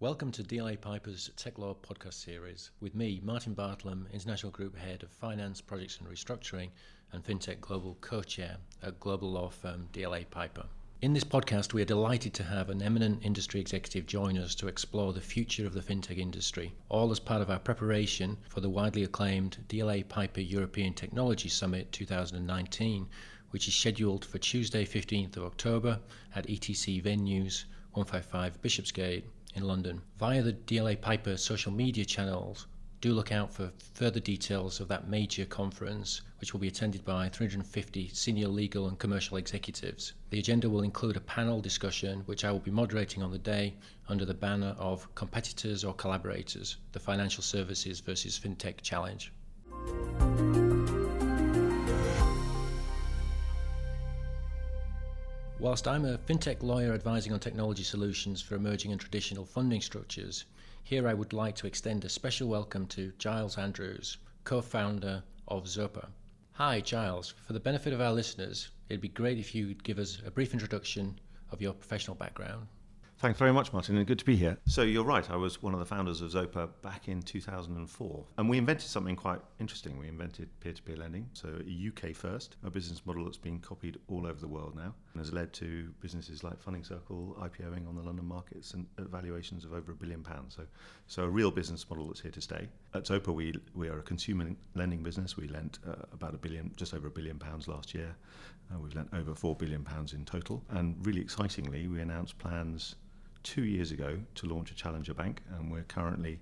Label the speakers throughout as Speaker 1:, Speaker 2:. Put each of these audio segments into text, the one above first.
Speaker 1: Welcome to DLA Piper's Tech Law podcast series with me, Martin Bartlam, International Group Head of Finance, Projects and Restructuring, and FinTech Global Co Chair at global law firm DLA Piper. In this podcast, we are delighted to have an eminent industry executive join us to explore the future of the fintech industry, all as part of our preparation for the widely acclaimed DLA Piper European Technology Summit 2019, which is scheduled for Tuesday, 15th of October at ETC Venues 155 Bishopsgate in London. Via the DLA Piper social media channels, do look out for further details of that major conference, which will be attended by 350 senior legal and commercial executives. The agenda will include a panel discussion, which I will be moderating on the day under the banner of Competitors or Collaborators The Financial Services versus FinTech Challenge. Whilst I'm a fintech lawyer advising on technology solutions for emerging and traditional funding structures, here I would like to extend a special welcome to Giles Andrews, co founder of Zopa. Hi, Giles. For the benefit of our listeners, it'd be great if you'd give us a brief introduction of your professional background.
Speaker 2: Thanks very much, Martin, and good to be here. So you're right, I was one of the founders of Zopa back in 2004. And we invented something quite interesting. We invented peer to peer lending, so UK first, a business model that's been copied all over the world now and has led to businesses like Funding Circle IPOing on the London markets and valuations of over a billion pounds. So, so a real business model that's here to stay. At Zopa, we, we are a consumer lending business. We lent uh, about a billion, just over a billion pounds last year. Uh, we've lent over four billion pounds in total. And really excitingly, we announced plans two years ago to launch a challenger bank, and we're currently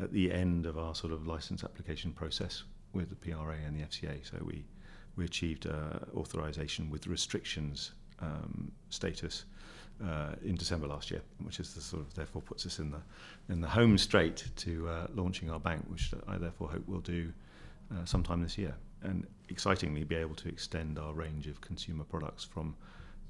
Speaker 2: at the end of our sort of license application process with the PRA and the FCA. So we we achieved uh, authorization with restrictions um, status uh, in December last year, which is the sort of therefore puts us in the in the home straight to uh, launching our bank, which I therefore hope we'll do uh, sometime this year, and excitingly be able to extend our range of consumer products from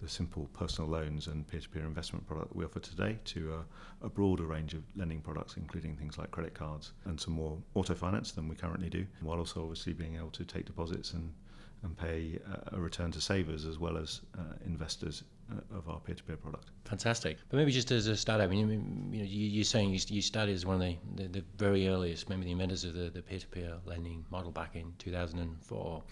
Speaker 2: the simple personal loans and peer-to-peer investment product that we offer today to a, a, broader range of lending products, including things like credit cards and some more auto finance than we currently do, while also obviously being able to take deposits and and pay a return to savers as well as uh, investors uh, of our peer-to-peer product.
Speaker 1: Fantastic. But maybe just as a start, I mean, you know, you, are saying you, you, started as one of the, the, the, very earliest, maybe the inventors of the, the peer-to-peer lending model back in 2004.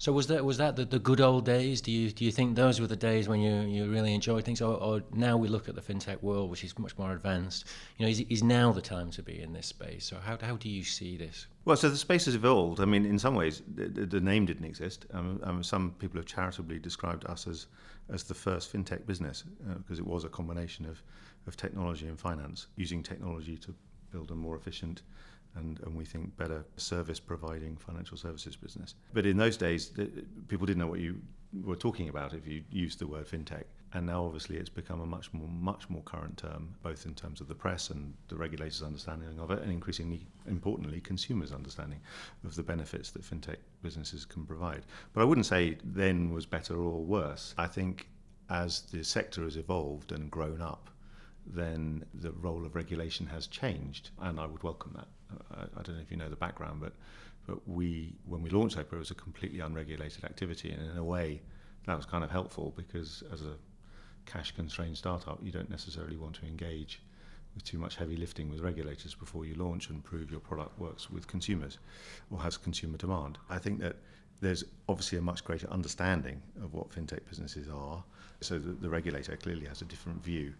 Speaker 1: So was that was that the, the good old days? Do you do you think those were the days when you, you really enjoyed things, or, or now we look at the fintech world, which is much more advanced? You know, is, is now the time to be in this space? So how how do you see this?
Speaker 2: Well, so the space has evolved. I mean, in some ways, the, the name didn't exist. Um, um, some people have charitably described us as as the first fintech business because uh, it was a combination of of technology and finance, using technology to build a more efficient and, and we think better service providing financial services business. But in those days, people didn't know what you were talking about if you used the word fintech. And now, obviously, it's become a much more, much more current term, both in terms of the press and the regulators' understanding of it, and increasingly, importantly, consumers' understanding of the benefits that fintech businesses can provide. But I wouldn't say then was better or worse. I think as the sector has evolved and grown up, then the role of regulation has changed, and I would welcome that. I, I don't know if you know the background, but but we when we launched Zopa, it was a completely unregulated activity, and in a way, that was kind of helpful because as a cash constrained startup, you don't necessarily want to engage with too much heavy lifting with regulators before you launch and prove your product works with consumers or has consumer demand. I think that there's obviously a much greater understanding of what fintech businesses are, so the regulator clearly has a different view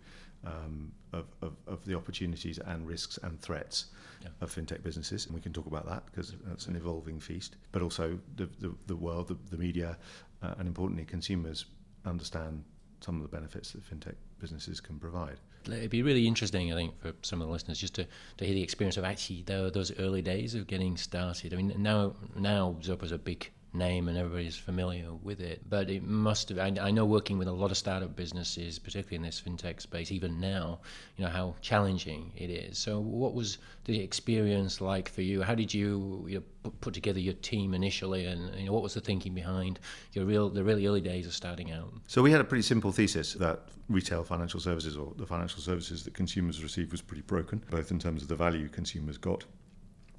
Speaker 2: um, of, of, of, the opportunities and risks and threats yeah. of fintech businesses. And we can talk about that because that's an evolving feast. But also the, the, the world, the, the media, uh, and importantly, consumers understand some of the benefits that fintech businesses can provide.
Speaker 1: It'd be really interesting, I think, for some of the listeners just to, to hear the experience of actually those early days of getting started. I mean, now now Zopa's a big name and everybody's familiar with it. But it must have, I, I, know working with a lot of startup businesses, particularly in this fintech space, even now, you know, how challenging it is. So, what was the experience like for you? How did you, you know, put together your team initially, and you know, what was the thinking behind your real, the really early days of starting out?
Speaker 2: So, we had a pretty simple thesis that retail financial services or the financial services that consumers receive was pretty broken, both in terms of the value consumers got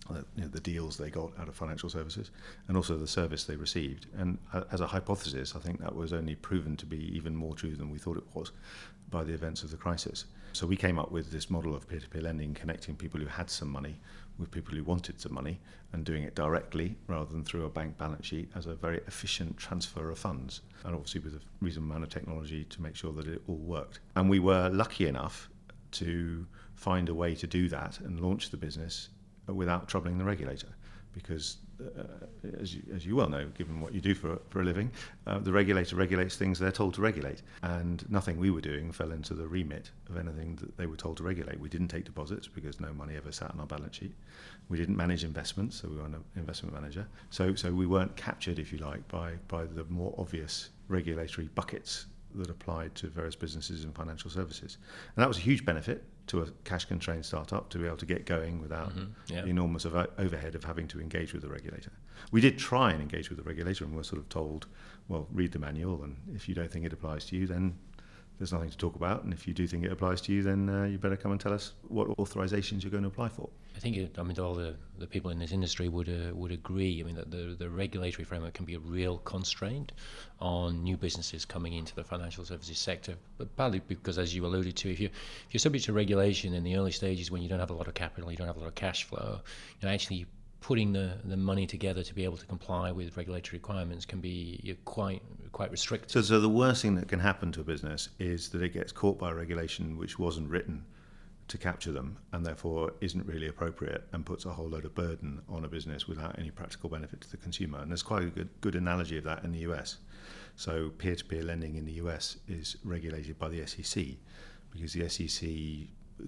Speaker 2: you know, the deals they got out of financial services, and also the service they received. And uh, as a hypothesis, I think that was only proven to be even more true than we thought it was by the events of the crisis. So we came up with this model of peer-to-peer lending, connecting people who had some money with people who wanted some money, and doing it directly rather than through a bank balance sheet as a very efficient transfer of funds, and obviously with a reasonable amount of technology to make sure that it all worked. And we were lucky enough to find a way to do that and launch the business without troubling the regulator. Because, uh, as, you, as you well know, given what you do for, for a living, uh, the regulator regulates things they're told to regulate. And nothing we were doing fell into the remit of anything that they were told to regulate. We didn't take deposits because no money ever sat on our balance sheet. We didn't manage investments, so we weren't an investment manager. So, so we weren't captured, if you like, by, by the more obvious regulatory buckets that applied to various businesses and financial services. And that was a huge benefit to a cash constrained startup to be able to get going without mm-hmm. yeah. the enormous of overhead of having to engage with the regulator. We did try and engage with the regulator and were sort of told, well, read the manual, and if you don't think it applies to you, then there's nothing to talk about. And if you do think it applies to you, then uh, you better come and tell us what authorizations you're going to apply for.
Speaker 1: I think I mean all the, the people in this industry would uh, would agree. I mean that the the regulatory framework can be a real constraint on new businesses coming into the financial services sector. But partly because, as you alluded to, if you if you're subject to regulation in the early stages when you don't have a lot of capital, you don't have a lot of cash flow, you know actually putting the, the money together to be able to comply with regulatory requirements can be quite quite restricted.
Speaker 2: So, so the worst thing that can happen to a business is that it gets caught by a regulation which wasn't written to capture them and therefore isn't really appropriate and puts a whole load of burden on a business without any practical benefit to the consumer. And there's quite a good, good analogy of that in the US. So peer-to-peer lending in the US is regulated by the SEC because the SEC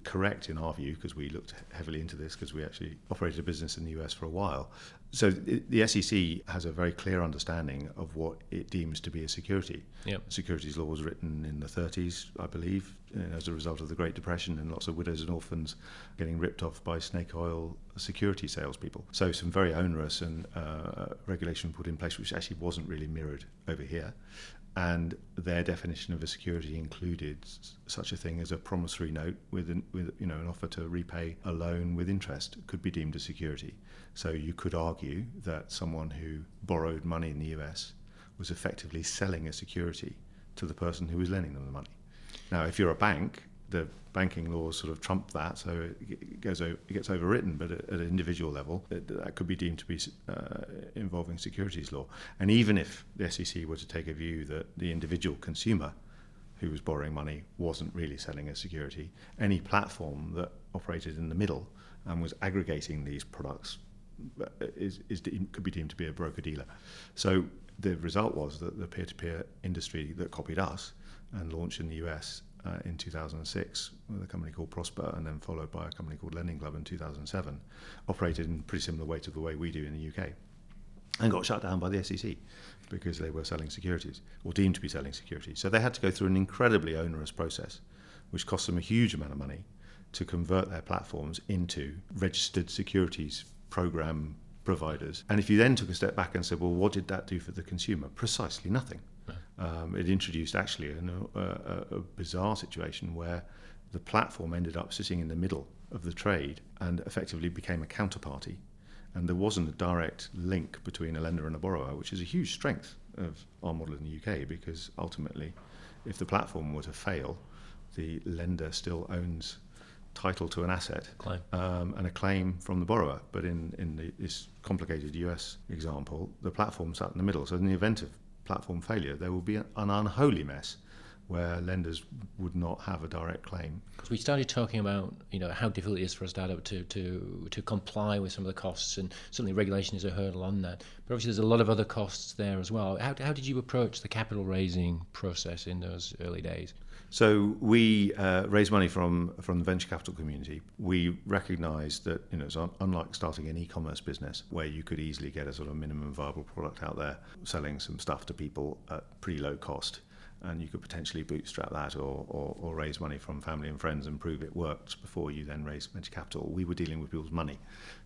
Speaker 2: correct in our view because we looked heavily into this because we actually operated a business in the US for a while. So the SEC has a very clear understanding of what it deems to be a security. Yep. Securities law was written in the 30s, I believe, as a result of the Great Depression and lots of widows and orphans getting ripped off by snake oil security salespeople. So some very onerous and uh, regulation put in place which actually wasn't really mirrored over here and their definition of a security included such a thing as a promissory note with, an, with you know an offer to repay a loan with interest could be deemed a security. So you could argue that someone who borrowed money in the US was effectively selling a security to the person who was lending them the money. Now, if you're a bank the banking laws sort of trump that, so it goes it gets overwritten. But at, an individual level, that could be deemed to be uh, involving securities law. And even if the SEC were to take a view that the individual consumer who was borrowing money wasn't really selling a security, any platform that operated in the middle and was aggregating these products uh, is, is could be deemed to be a broker dealer. So the result was that the peer-to-peer industry that copied us and launched in the US uh, in 2006 with a company called Prosper and then followed by a company called Lending Club in 2007, operated in pretty similar way to the way we do in the UK and got shut down by the SEC because they were selling securities or deemed to be selling securities. So they had to go through an incredibly onerous process, which cost them a huge amount of money to convert their platforms into registered securities program providers. And if you then took a step back and said, well, what did that do for the consumer? Precisely nothing. Um, it introduced actually a, a, a bizarre situation where the platform ended up sitting in the middle of the trade and effectively became a counterparty. And there wasn't a direct link between a lender and a borrower, which is a huge strength of our model in the UK because ultimately, if the platform were to fail, the lender still owns title to an asset um, and a claim from the borrower. But in, in the, this complicated US example, the platform sat in the middle. So in the event of platform failure, there will be an unholy mess where lenders would not have a direct claim.
Speaker 1: Because we started talking about you know how difficult it is for a startup to, to to comply with some of the costs, and certainly regulation is a hurdle on that. But obviously, there's a lot of other costs there as well. How, how did you approach the capital raising process in those early days?
Speaker 2: So we uh, raised money from from the venture capital community. We recognised that you know, it's un- unlike starting an e-commerce business where you could easily get a sort of minimum viable product out there, selling some stuff to people at pretty low cost, and you could potentially bootstrap that or, or, or raise money from family and friends and prove it worked before you then raise venture capital. We were dealing with people's money,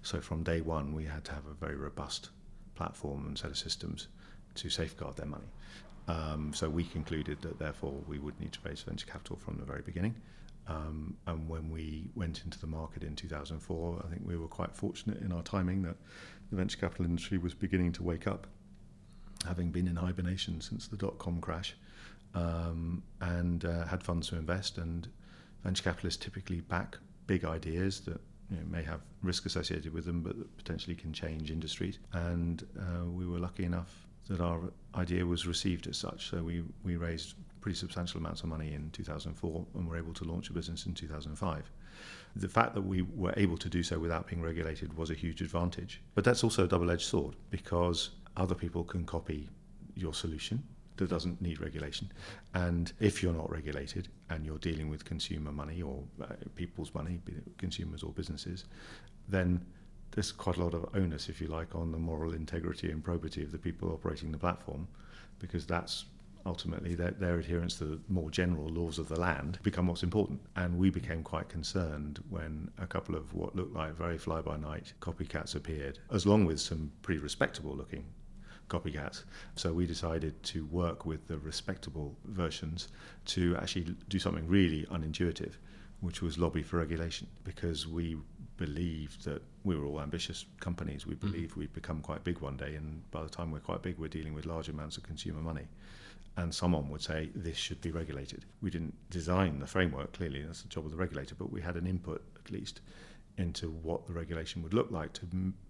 Speaker 2: so from day one we had to have a very robust platform and set of systems to safeguard their money. Um, so we concluded that therefore we would need to raise venture capital from the very beginning. Um, and when we went into the market in 2004, I think we were quite fortunate in our timing that the venture capital industry was beginning to wake up, having been in hibernation since the dot com crash, um, and uh, had funds to invest. And venture capitalists typically back big ideas that you know, may have risk associated with them, but that potentially can change industries. And uh, we were lucky enough that our idea was received as such. So we, we raised pretty substantial amounts of money in 2004 and were able to launch a business in 2005. The fact that we were able to do so without being regulated was a huge advantage. But that's also a double edged sword because other people can copy your solution that doesn't need regulation. And if you're not regulated and you're dealing with consumer money or uh, people's money, consumers or businesses, then there's quite a lot of onus, if you like, on the moral integrity and probity of the people operating the platform, because that's ultimately their, their adherence to the more general laws of the land become what's important. And we became quite concerned when a couple of what looked like very fly by night copycats appeared, as long with some pretty respectable looking copycats. So we decided to work with the respectable versions to actually do something really unintuitive, which was lobby for regulation, because we believed that we were all ambitious companies. We mm-hmm. believed we'd become quite big one day, and by the time we're quite big, we're dealing with large amounts of consumer money and someone would say this should be regulated. We didn't design the framework, clearly, that's the job of the regulator, but we had an input at least into what the regulation would look like to,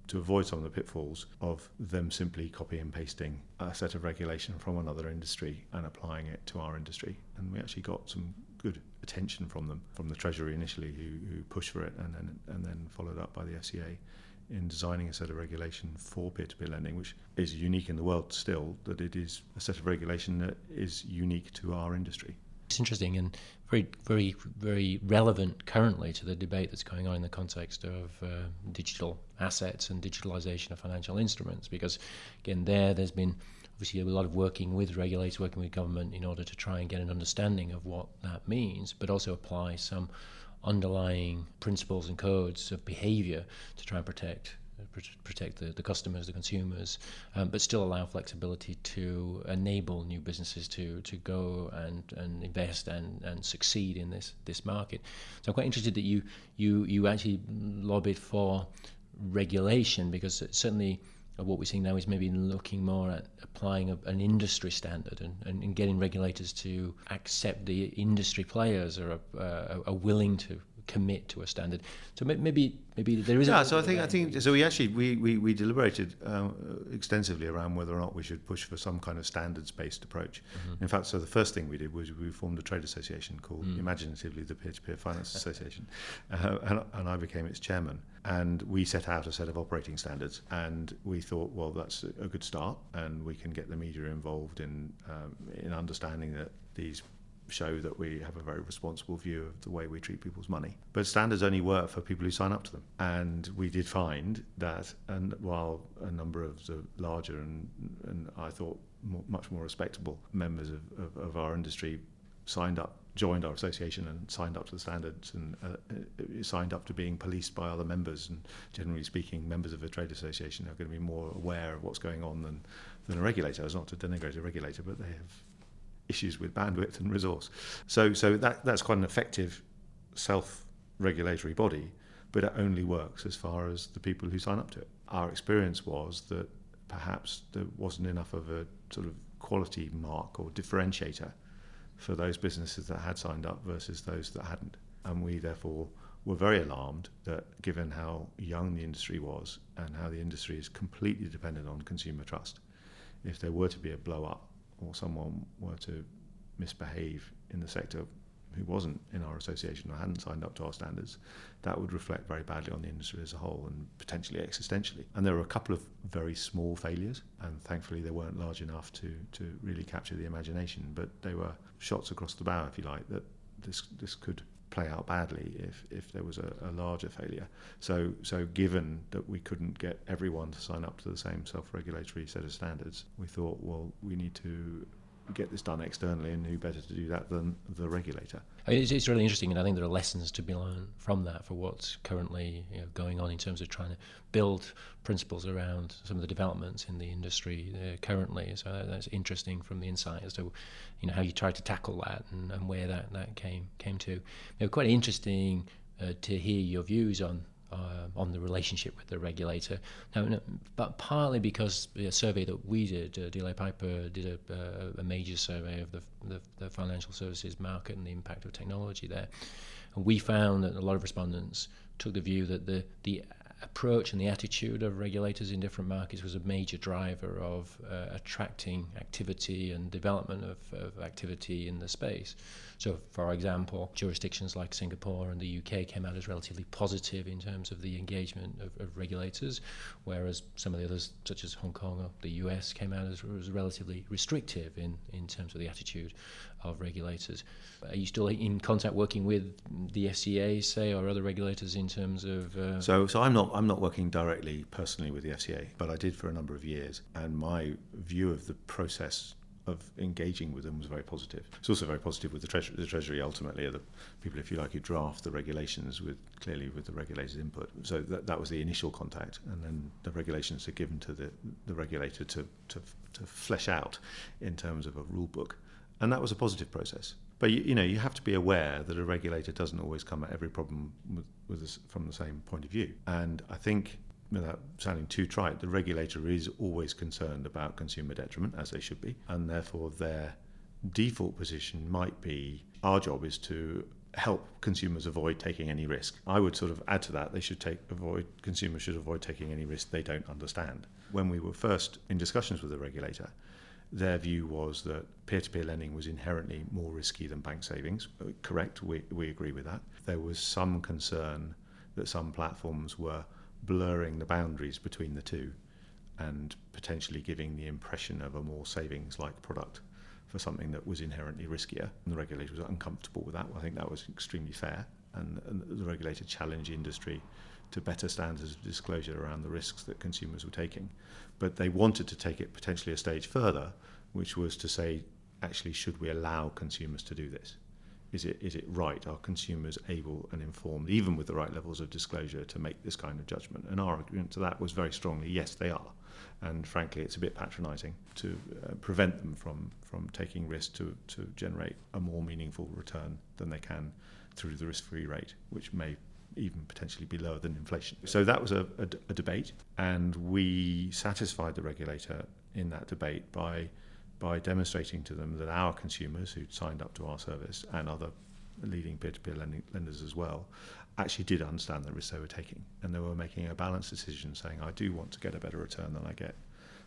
Speaker 2: to avoid some of the pitfalls of them simply copy and pasting a set of regulation from another industry and applying it to our industry. And we actually got some good attention from them, from the Treasury initially, who, who pushed for it, and then, and then followed up by the FCA in designing a set of regulation for peer-to-peer lending, which is unique in the world still, that it is a set of regulation that is unique to our industry.
Speaker 1: It's interesting and very, very, very relevant currently to the debate that's going on in the context of uh, digital assets and digitalization of financial instruments. Because again, there, there's been obviously a lot of working with regulators, working with government in order to try and get an understanding of what that means, but also apply some underlying principles and codes of behavior to try and protect protect the, the customers, the consumers, um, but still allow flexibility to enable new businesses to to go and, and invest and, and succeed in this this market. So I'm quite interested that you you you actually lobbied for regulation because certainly what we're seeing now is maybe looking more at applying a, an industry standard and, and, and, getting regulators to accept the industry players are, uh, are willing to commit to a standard. So maybe maybe there is.
Speaker 2: Yeah, so I think I think so. We actually we we, we deliberated uh, extensively around whether or not we should push for some kind of standards-based approach. Mm-hmm. In fact, so the first thing we did was we formed a trade association called mm. imaginatively the Peer-to-Peer Finance Association, uh, and, and I became its chairman. And we set out a set of operating standards, and we thought, well, that's a good start, and we can get the media involved in um, in understanding that these show that we have a very responsible view of the way we treat people's money. But standards only work for people who sign up to them. And we did find that, and while a number of the larger and, and I thought more, much more respectable members of, of, of, our industry signed up, joined our association and signed up to the standards and uh, uh, signed up to being policed by other members. And generally speaking, members of a trade association are going to be more aware of what's going on than, than a regulator. It's not to denigrate a regulator, but they have issues with bandwidth and resource. So, so that, that's quite an effective self-regulatory body, but it only works as far as the people who sign up to it. Our experience was that perhaps there wasn't enough of a sort of quality mark or differentiator for those businesses that had signed up versus those that hadn't. And we therefore were very alarmed that given how young the industry was and how the industry is completely dependent on consumer trust, if there were to be a blow up or someone were to misbehave in the sector who wasn't in our association or hadn't signed up to our standards, that would reflect very badly on the industry as a whole and potentially existentially. And there were a couple of very small failures, and thankfully they weren't large enough to, to really capture the imagination, but they were shots across the bow, if you like, that this, this could play out badly if, if there was a, a, larger failure. So, so given that we couldn't get everyone to sign up to the same self-regulatory set of standards, we thought, well, we need to get this done externally, and who better to do that than the regulator?
Speaker 1: It's, it's really interesting, and I think there are lessons to be learned from that for what's currently you know, going on in terms of trying to build principles around some of the developments in the industry uh, currently. So that's interesting from the insight as to you know how you try to tackle that and, and where that, that came came to. You know, quite interesting uh, to hear your views on uh, on the relationship with the regulator. Now, but partly because the survey that we did, uh, Piper did a, a major survey of the, the, the, financial services market and the impact of technology there. And we found that a lot of respondents took the view that the, the approach and the attitude of regulators in different markets was a major driver of uh, attracting activity and development of, of, activity in the space. So, for example, jurisdictions like Singapore and the UK came out as relatively positive in terms of the engagement of, of regulators, whereas some of the others, such as Hong Kong or the US, came out as, as relatively restrictive in, in terms of the attitude of regulators. Are you still in contact working with the FCA, say, or other regulators in terms of?
Speaker 2: Uh... So, so I'm not I'm not working directly personally with the FCA, but I did for a number of years, and my view of the process of engaging with them was very positive. It's also very positive with the Treasury. The Treasury ultimately are the people, if you like, who draft the regulations with clearly with the regulator's input. So that, that was the initial contact, and then the regulations are given to the, the regulator to, to, to flesh out in terms of a rule book and that was a positive process. But you, you, know, you have to be aware that a regulator doesn't always come at every problem with, with from the same point of view. And I think, without sounding too trite, the regulator is always concerned about consumer detriment, as they should be, and therefore their default position might be our job is to help consumers avoid taking any risk. I would sort of add to that they should take avoid consumers should avoid taking any risk they don't understand. When we were first in discussions with the regulator, their view was that peer-to-peer lending was inherently more risky than bank savings. Uh, correct, we, we agree with that. There was some concern that some platforms were blurring the boundaries between the two and potentially giving the impression of a more savings-like product for something that was inherently riskier. And the regulator was uncomfortable with that. I think that was extremely fair. And, and the regulator challenged industry to better standards of disclosure around the risks that consumers were taking. But they wanted to take it potentially a stage further, which was to say, actually, should we allow consumers to do this? Is it, is it right? Are consumers able and informed, even with the right levels of disclosure, to make this kind of judgment? And our argument to that was very strongly yes, they are. And frankly, it's a bit patronising to uh, prevent them from, from taking risk to, to generate a more meaningful return than they can through the risk free rate, which may even potentially be lower than inflation. So that was a debate, and we satisfied the regulator in that debate by by demonstrating to them that our consumers who'd signed up to our service and other leading peer-to-peer lending, lenders as well actually did understand the risks they were taking. And they were making a balanced decision saying I do want to get a better return than I get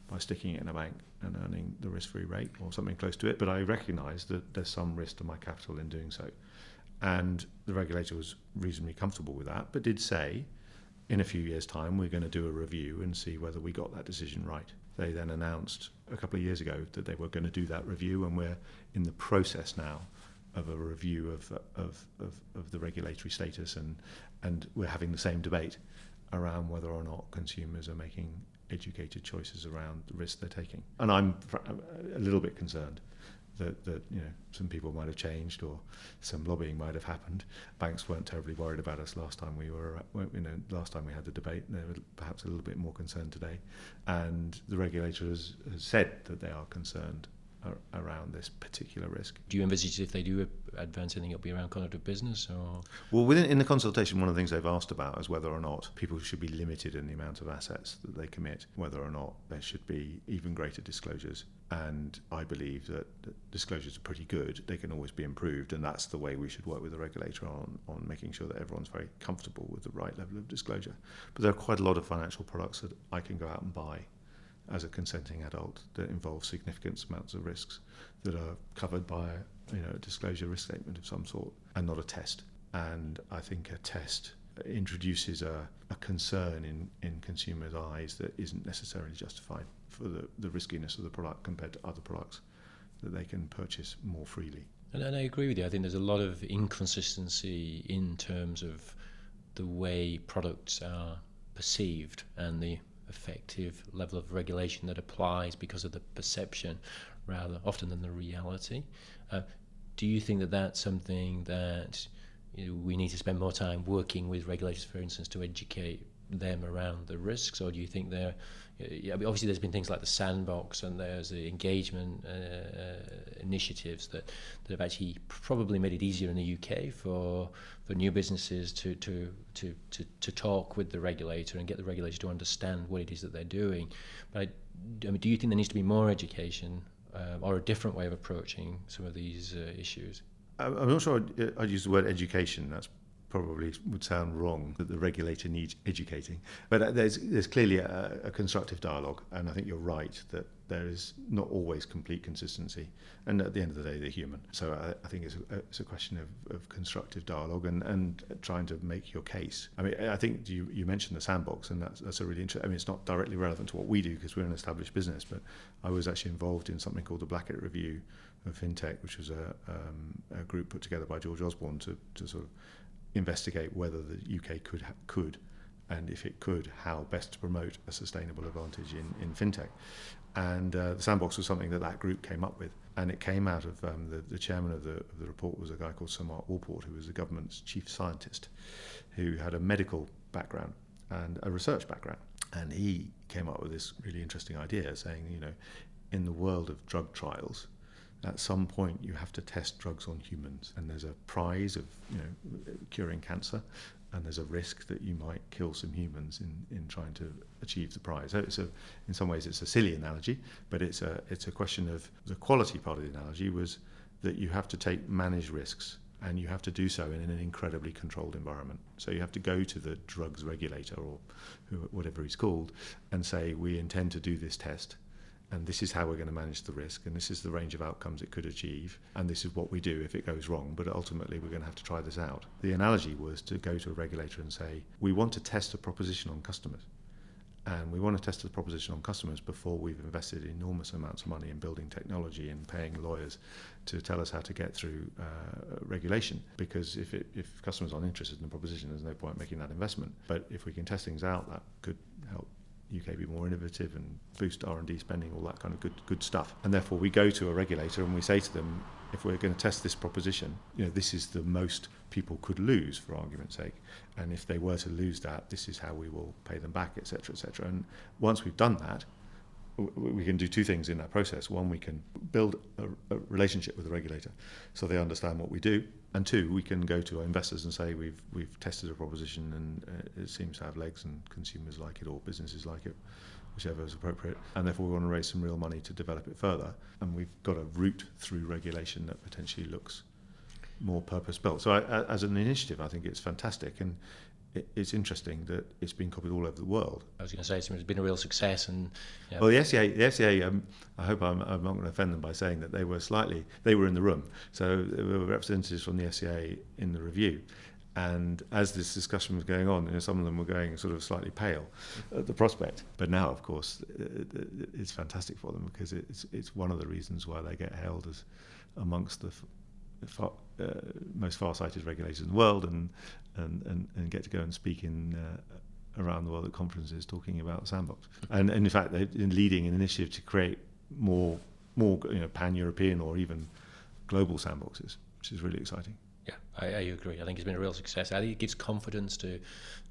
Speaker 2: by sticking it in a bank and earning the risk-free rate or something close to it. But I recognise that there's some risk to my capital in doing so. And the regulator was reasonably comfortable with that, but did say, in a few years' time, we're going to do a review and see whether we got that decision right. They then announced a couple of years ago that they were going to do that review, and we're in the process now of a review of of of, of the regulatory status, and and we're having the same debate around whether or not consumers are making educated choices around the risk they're taking. And I'm a little bit concerned that, that you know some people might have changed or some lobbying might have happened. Banks weren't terribly worried about us last time we were you know last time we had the debate. They were perhaps a little bit more concerned today, and the regulator has, has said that they are concerned around this particular risk.
Speaker 1: Do you envisage if they do advance anything, it'll be around conduct of business? Or?
Speaker 2: Well, within in the consultation, one of the things they've asked about is whether or not people should be limited in the amount of assets that they commit, whether or not there should be even greater disclosures. And I believe that, that disclosures are pretty good. They can always be improved, and that's the way we should work with the regulator on, on making sure that everyone's very comfortable with the right level of disclosure. But there are quite a lot of financial products that I can go out and buy as a consenting adult that involves significant amounts of risks that are covered by you know, a disclosure risk statement of some sort and not a test. And I think a test introduces a, a concern in, in consumers' eyes that isn't necessarily justified for the, the riskiness of the product compared to other products that they can purchase more freely.
Speaker 1: And, and I agree with you. I think there's a lot of inconsistency in terms of the way products are perceived and the effective level of regulation that applies because of the perception rather often than the reality. Uh, do you think that that's something that you know, we need to spend more time working with regulators, for instance, to educate them around the risks, or do you think they're yeah, obviously there's been things like the sandbox and there's the engagement uh, uh, initiatives that, that have actually probably made it easier in the UK for for new businesses to to, to, to, to talk with the regulator and get the regulator to understand what it is that they're doing. But I, I mean, do you think there needs to be more education uh, or a different way of approaching some of these uh, issues?
Speaker 2: I'm not sure I'd, I'd use the word education. That's probably would sound wrong that the regulator needs educating. But uh, there's, there's clearly a, a constructive dialogue, and I think you're right that there is not always complete consistency. And at the end of the day, they're human. So I, I think it's a, it's a question of, of constructive dialogue and, and trying to make your case. I mean, I think you, you mentioned the sandbox, and that's, that's a really interesting. I mean, it's not directly relevant to what we do because we're an established business, but I was actually involved in something called the Blackett Review of FinTech, which was a, um, a group put together by George Osborne to, to sort of investigate whether the UK could could and if it could, how best to promote a sustainable advantage in, in fintech. And uh, the sandbox was something that that group came up with. And it came out of um, the, the chairman of the, of the report was a guy called Sir Mark Walport, who was the government's chief scientist, who had a medical background and a research background. And he came up with this really interesting idea saying, you know, in the world of drug trials, at some point you have to test drugs on humans and there's a prize of you know curing cancer and there's a risk that you might kill some humans in, in trying to achieve the prize. So in some ways it's a silly analogy, but it's a, it's a question of the quality part of the analogy was that you have to take manage risks and you have to do so in an incredibly controlled environment. So you have to go to the drugs regulator or whatever he's called and say, we intend to do this test and this is how we're going to manage the risk, and this is the range of outcomes it could achieve, and this is what we do if it goes wrong, but ultimately we're going to have to try this out. The analogy was to go to a regulator and say, we want to test a proposition on customers. And we want to test the proposition on customers before we've invested enormous amounts of money in building technology and paying lawyers to tell us how to get through uh, regulation. Because if, it, if customers aren't interested in the proposition, there's no point making that investment. But if we can test things out, that could help UK be more innovative and boost R&D spending, all that kind of good good stuff. And therefore, we go to a regulator and we say to them, if we're going to test this proposition, you know, this is the most people could lose, for argument's sake. And if they were to lose that, this is how we will pay them back, etc., etc. And once we've done that, we can do two things in that process. One, we can build a, a, relationship with the regulator so they understand what we do. And two, we can go to our investors and say we've, we've tested a proposition and uh, it seems to have legs and consumers like it or businesses like it, whichever is appropriate. And therefore, we want to raise some real money to develop it further. And we've got a route through regulation that potentially looks more purpose built. So, I, as an initiative, I think it's fantastic. And it's interesting that it's been copied all over the world.
Speaker 1: I was going to say it's been a real success, and
Speaker 2: yeah. well, the SCA, the FCA, um, I hope I'm, I'm, not going to offend them by saying that they were slightly, they were in the room, so there were representatives from the SCA in the review, and as this discussion was going on, you know, some of them were going sort of slightly pale at the prospect. But now, of course, it's fantastic for them because it's it's one of the reasons why they get hailed as amongst the far, uh, most far-sighted regulators in the world, and and, and, and get to go and speak in uh, around the world at conferences talking about sandbox. And, and in fact, they're leading an initiative to create more more you know, pan-European or even global sandboxes, which is really exciting.
Speaker 1: Yeah, I, I, agree. I think it's been a real success. I think it gives confidence to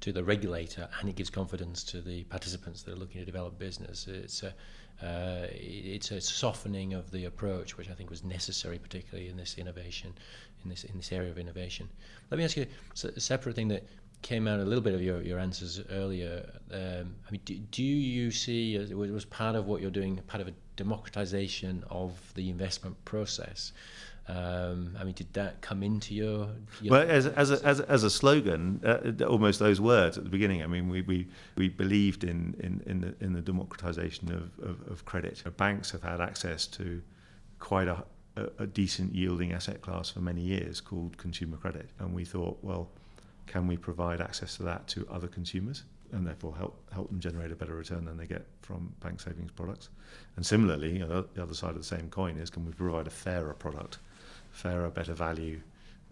Speaker 1: to the regulator and it gives confidence to the participants that are looking to develop business. It's a uh, it's a softening of the approach, which I think was necessary, particularly in this innovation, in this in this area of innovation. Let me ask you a separate thing that came out a little bit of your, your answers earlier. Um, I mean, do, do you see it was part of what you're doing part of a democratization of the investment process? Um, I mean, did that come into your? your
Speaker 2: well, as as a, as a, as a slogan, uh, almost those words at the beginning. I mean, we we, we believed in in in the, in the democratization of, of, of credit. Banks have had access to quite a, a, a decent yielding asset class for many years called consumer credit, and we thought, well, can we provide access to that to other consumers? and therefore help help them generate a better return than they get from bank savings products. And similarly, you know, the other side of the same coin is can we provide a fairer product fairer, better value,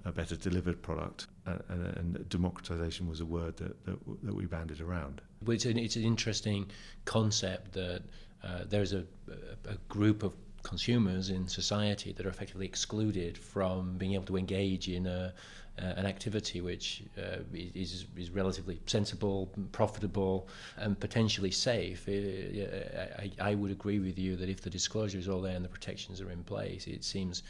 Speaker 2: a better delivered product. And, and, democratization was a word that, that, that we banded around.
Speaker 1: It's an, it's an interesting concept that uh, there's a, a, group of consumers in society that are effectively excluded from being able to engage in a, uh, an activity which uh, is, is relatively sensible, profitable, and potentially safe. Uh, I, I would agree with you that if the disclosure is all there and the protections are in place, it seems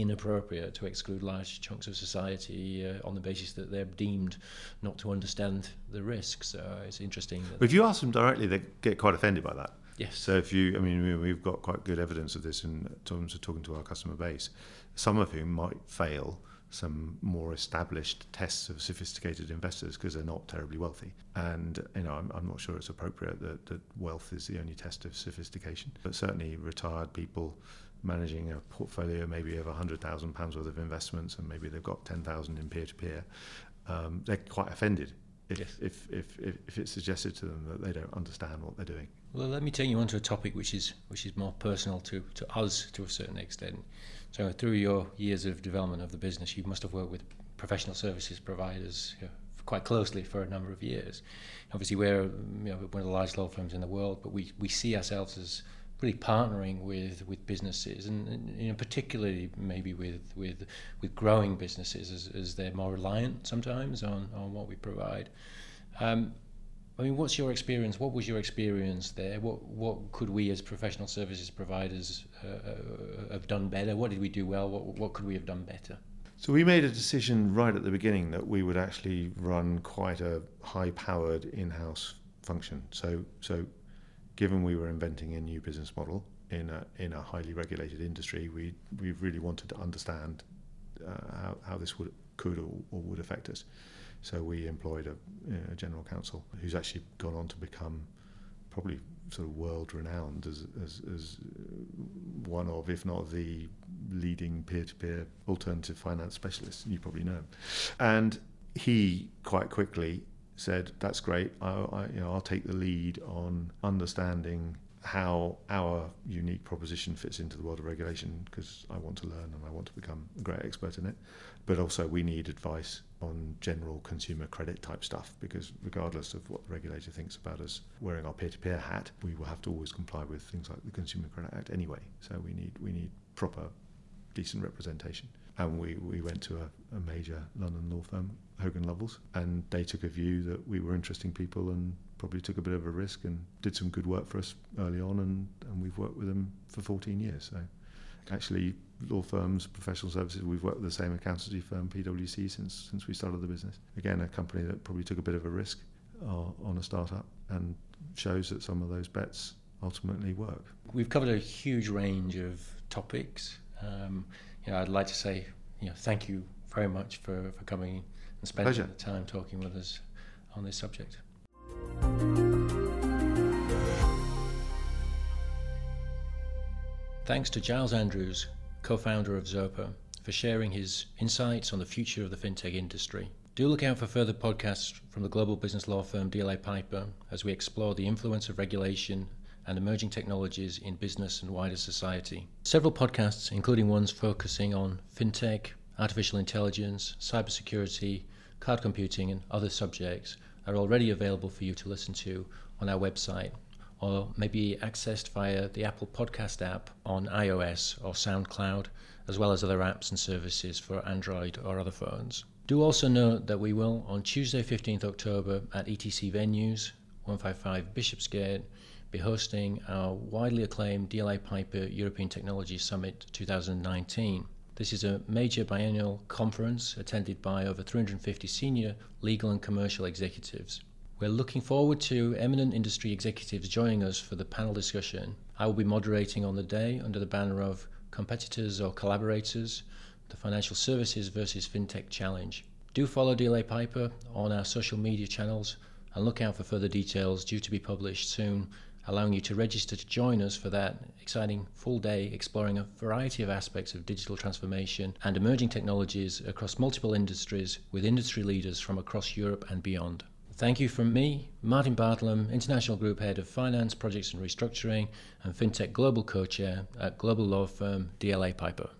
Speaker 1: inappropriate to exclude large chunks of society uh, on the basis that they're deemed not to understand the risks. So it's interesting.
Speaker 2: if you ask them directly, they get quite offended by that.
Speaker 1: Yes.
Speaker 2: So if you, I mean, we've got quite good evidence of this in terms of talking to our customer base, some of whom might fail some more established tests of sophisticated investors because they're not terribly wealthy. And you know, I'm, I'm not sure it's appropriate that, that wealth is the only test of sophistication. But certainly, retired people managing a portfolio maybe of £100,000 worth of investments and maybe they've got 10,000 in peer-to-peer, um, they're quite offended if, yes. if, if, if, if it's suggested to them that they don't understand what they're doing.
Speaker 1: Well, let me take you on to a topic which is, which is more personal to, to us to a certain extent. So through your years of development of the business, you must have worked with professional services providers you know, quite closely for a number of years. Obviously, we're you know, one of the largest law firms in the world, but we, we see ourselves as really partnering with, with businesses and, and you know, particularly maybe with, with, with growing businesses as, as they're more reliant sometimes on, on what we provide. Um, I mean, what's your experience? What was your experience there? What what could we as professional services providers uh, uh, have done better? What did we do well? What what could we have done better?
Speaker 2: So we made a decision right at the beginning that we would actually run quite a high-powered in-house function. So so given we were inventing a new business model in a in a highly regulated industry, we we really wanted to understand uh, how how this would could or, or would affect us. So we employed a, a general counsel who's actually gone on to become probably sort of world renowned as, as, as one of, if not the leading peer to peer alternative finance specialist. You probably know. And he quite quickly said, That's great. I, I, you know, I'll take the lead on understanding how our unique proposition fits into the world of regulation because I want to learn and I want to become a great expert in it. But also, we need advice on general consumer credit type stuff because, regardless of what the regulator thinks about us wearing our peer to peer hat, we will have to always comply with things like the Consumer Credit Act anyway. So, we need, we need proper, decent representation. And we, we went to a, a major London law firm, Hogan Lovells, and they took a view that we were interesting people and probably took a bit of a risk and did some good work for us early on, and, and we've worked with them for 14 years. So actually, law firms, professional services, we've worked with the same accountancy firm, PwC, since since we started the business. Again, a company that probably took a bit of a risk uh, on a startup and shows that some of those bets ultimately work.
Speaker 1: We've covered a huge range of topics. Um, I'd like to say, you know, thank you very much for, for coming and spending Pleasure. the time talking with us on this subject. Thanks to Giles Andrews, co founder of Zopa, for sharing his insights on the future of the fintech industry. Do look out for further podcasts from the global business law firm DLA Piper as we explore the influence of regulation and emerging technologies in business and wider society. Several podcasts, including ones focusing on fintech, artificial intelligence, cybersecurity, cloud computing, and other subjects, are already available for you to listen to on our website or maybe accessed via the Apple Podcast app on iOS or SoundCloud, as well as other apps and services for Android or other phones. Do also note that we will, on Tuesday 15th October at ETC Venues, 155 Bishopsgate, be hosting our widely acclaimed DLA Piper European Technology Summit 2019. This is a major biennial conference attended by over 350 senior legal and commercial executives. We're looking forward to eminent industry executives joining us for the panel discussion. I will be moderating on the day under the banner of Competitors or Collaborators, the Financial Services versus FinTech Challenge. Do follow DLA Piper on our social media channels and look out for further details due to be published soon allowing you to register to join us for that exciting full day exploring a variety of aspects of digital transformation and emerging technologies across multiple industries with industry leaders from across Europe and beyond. Thank you from me, Martin Bartlam, International Group Head of Finance, Projects and Restructuring, and FinTech Global Co Chair at global law firm DLA Piper.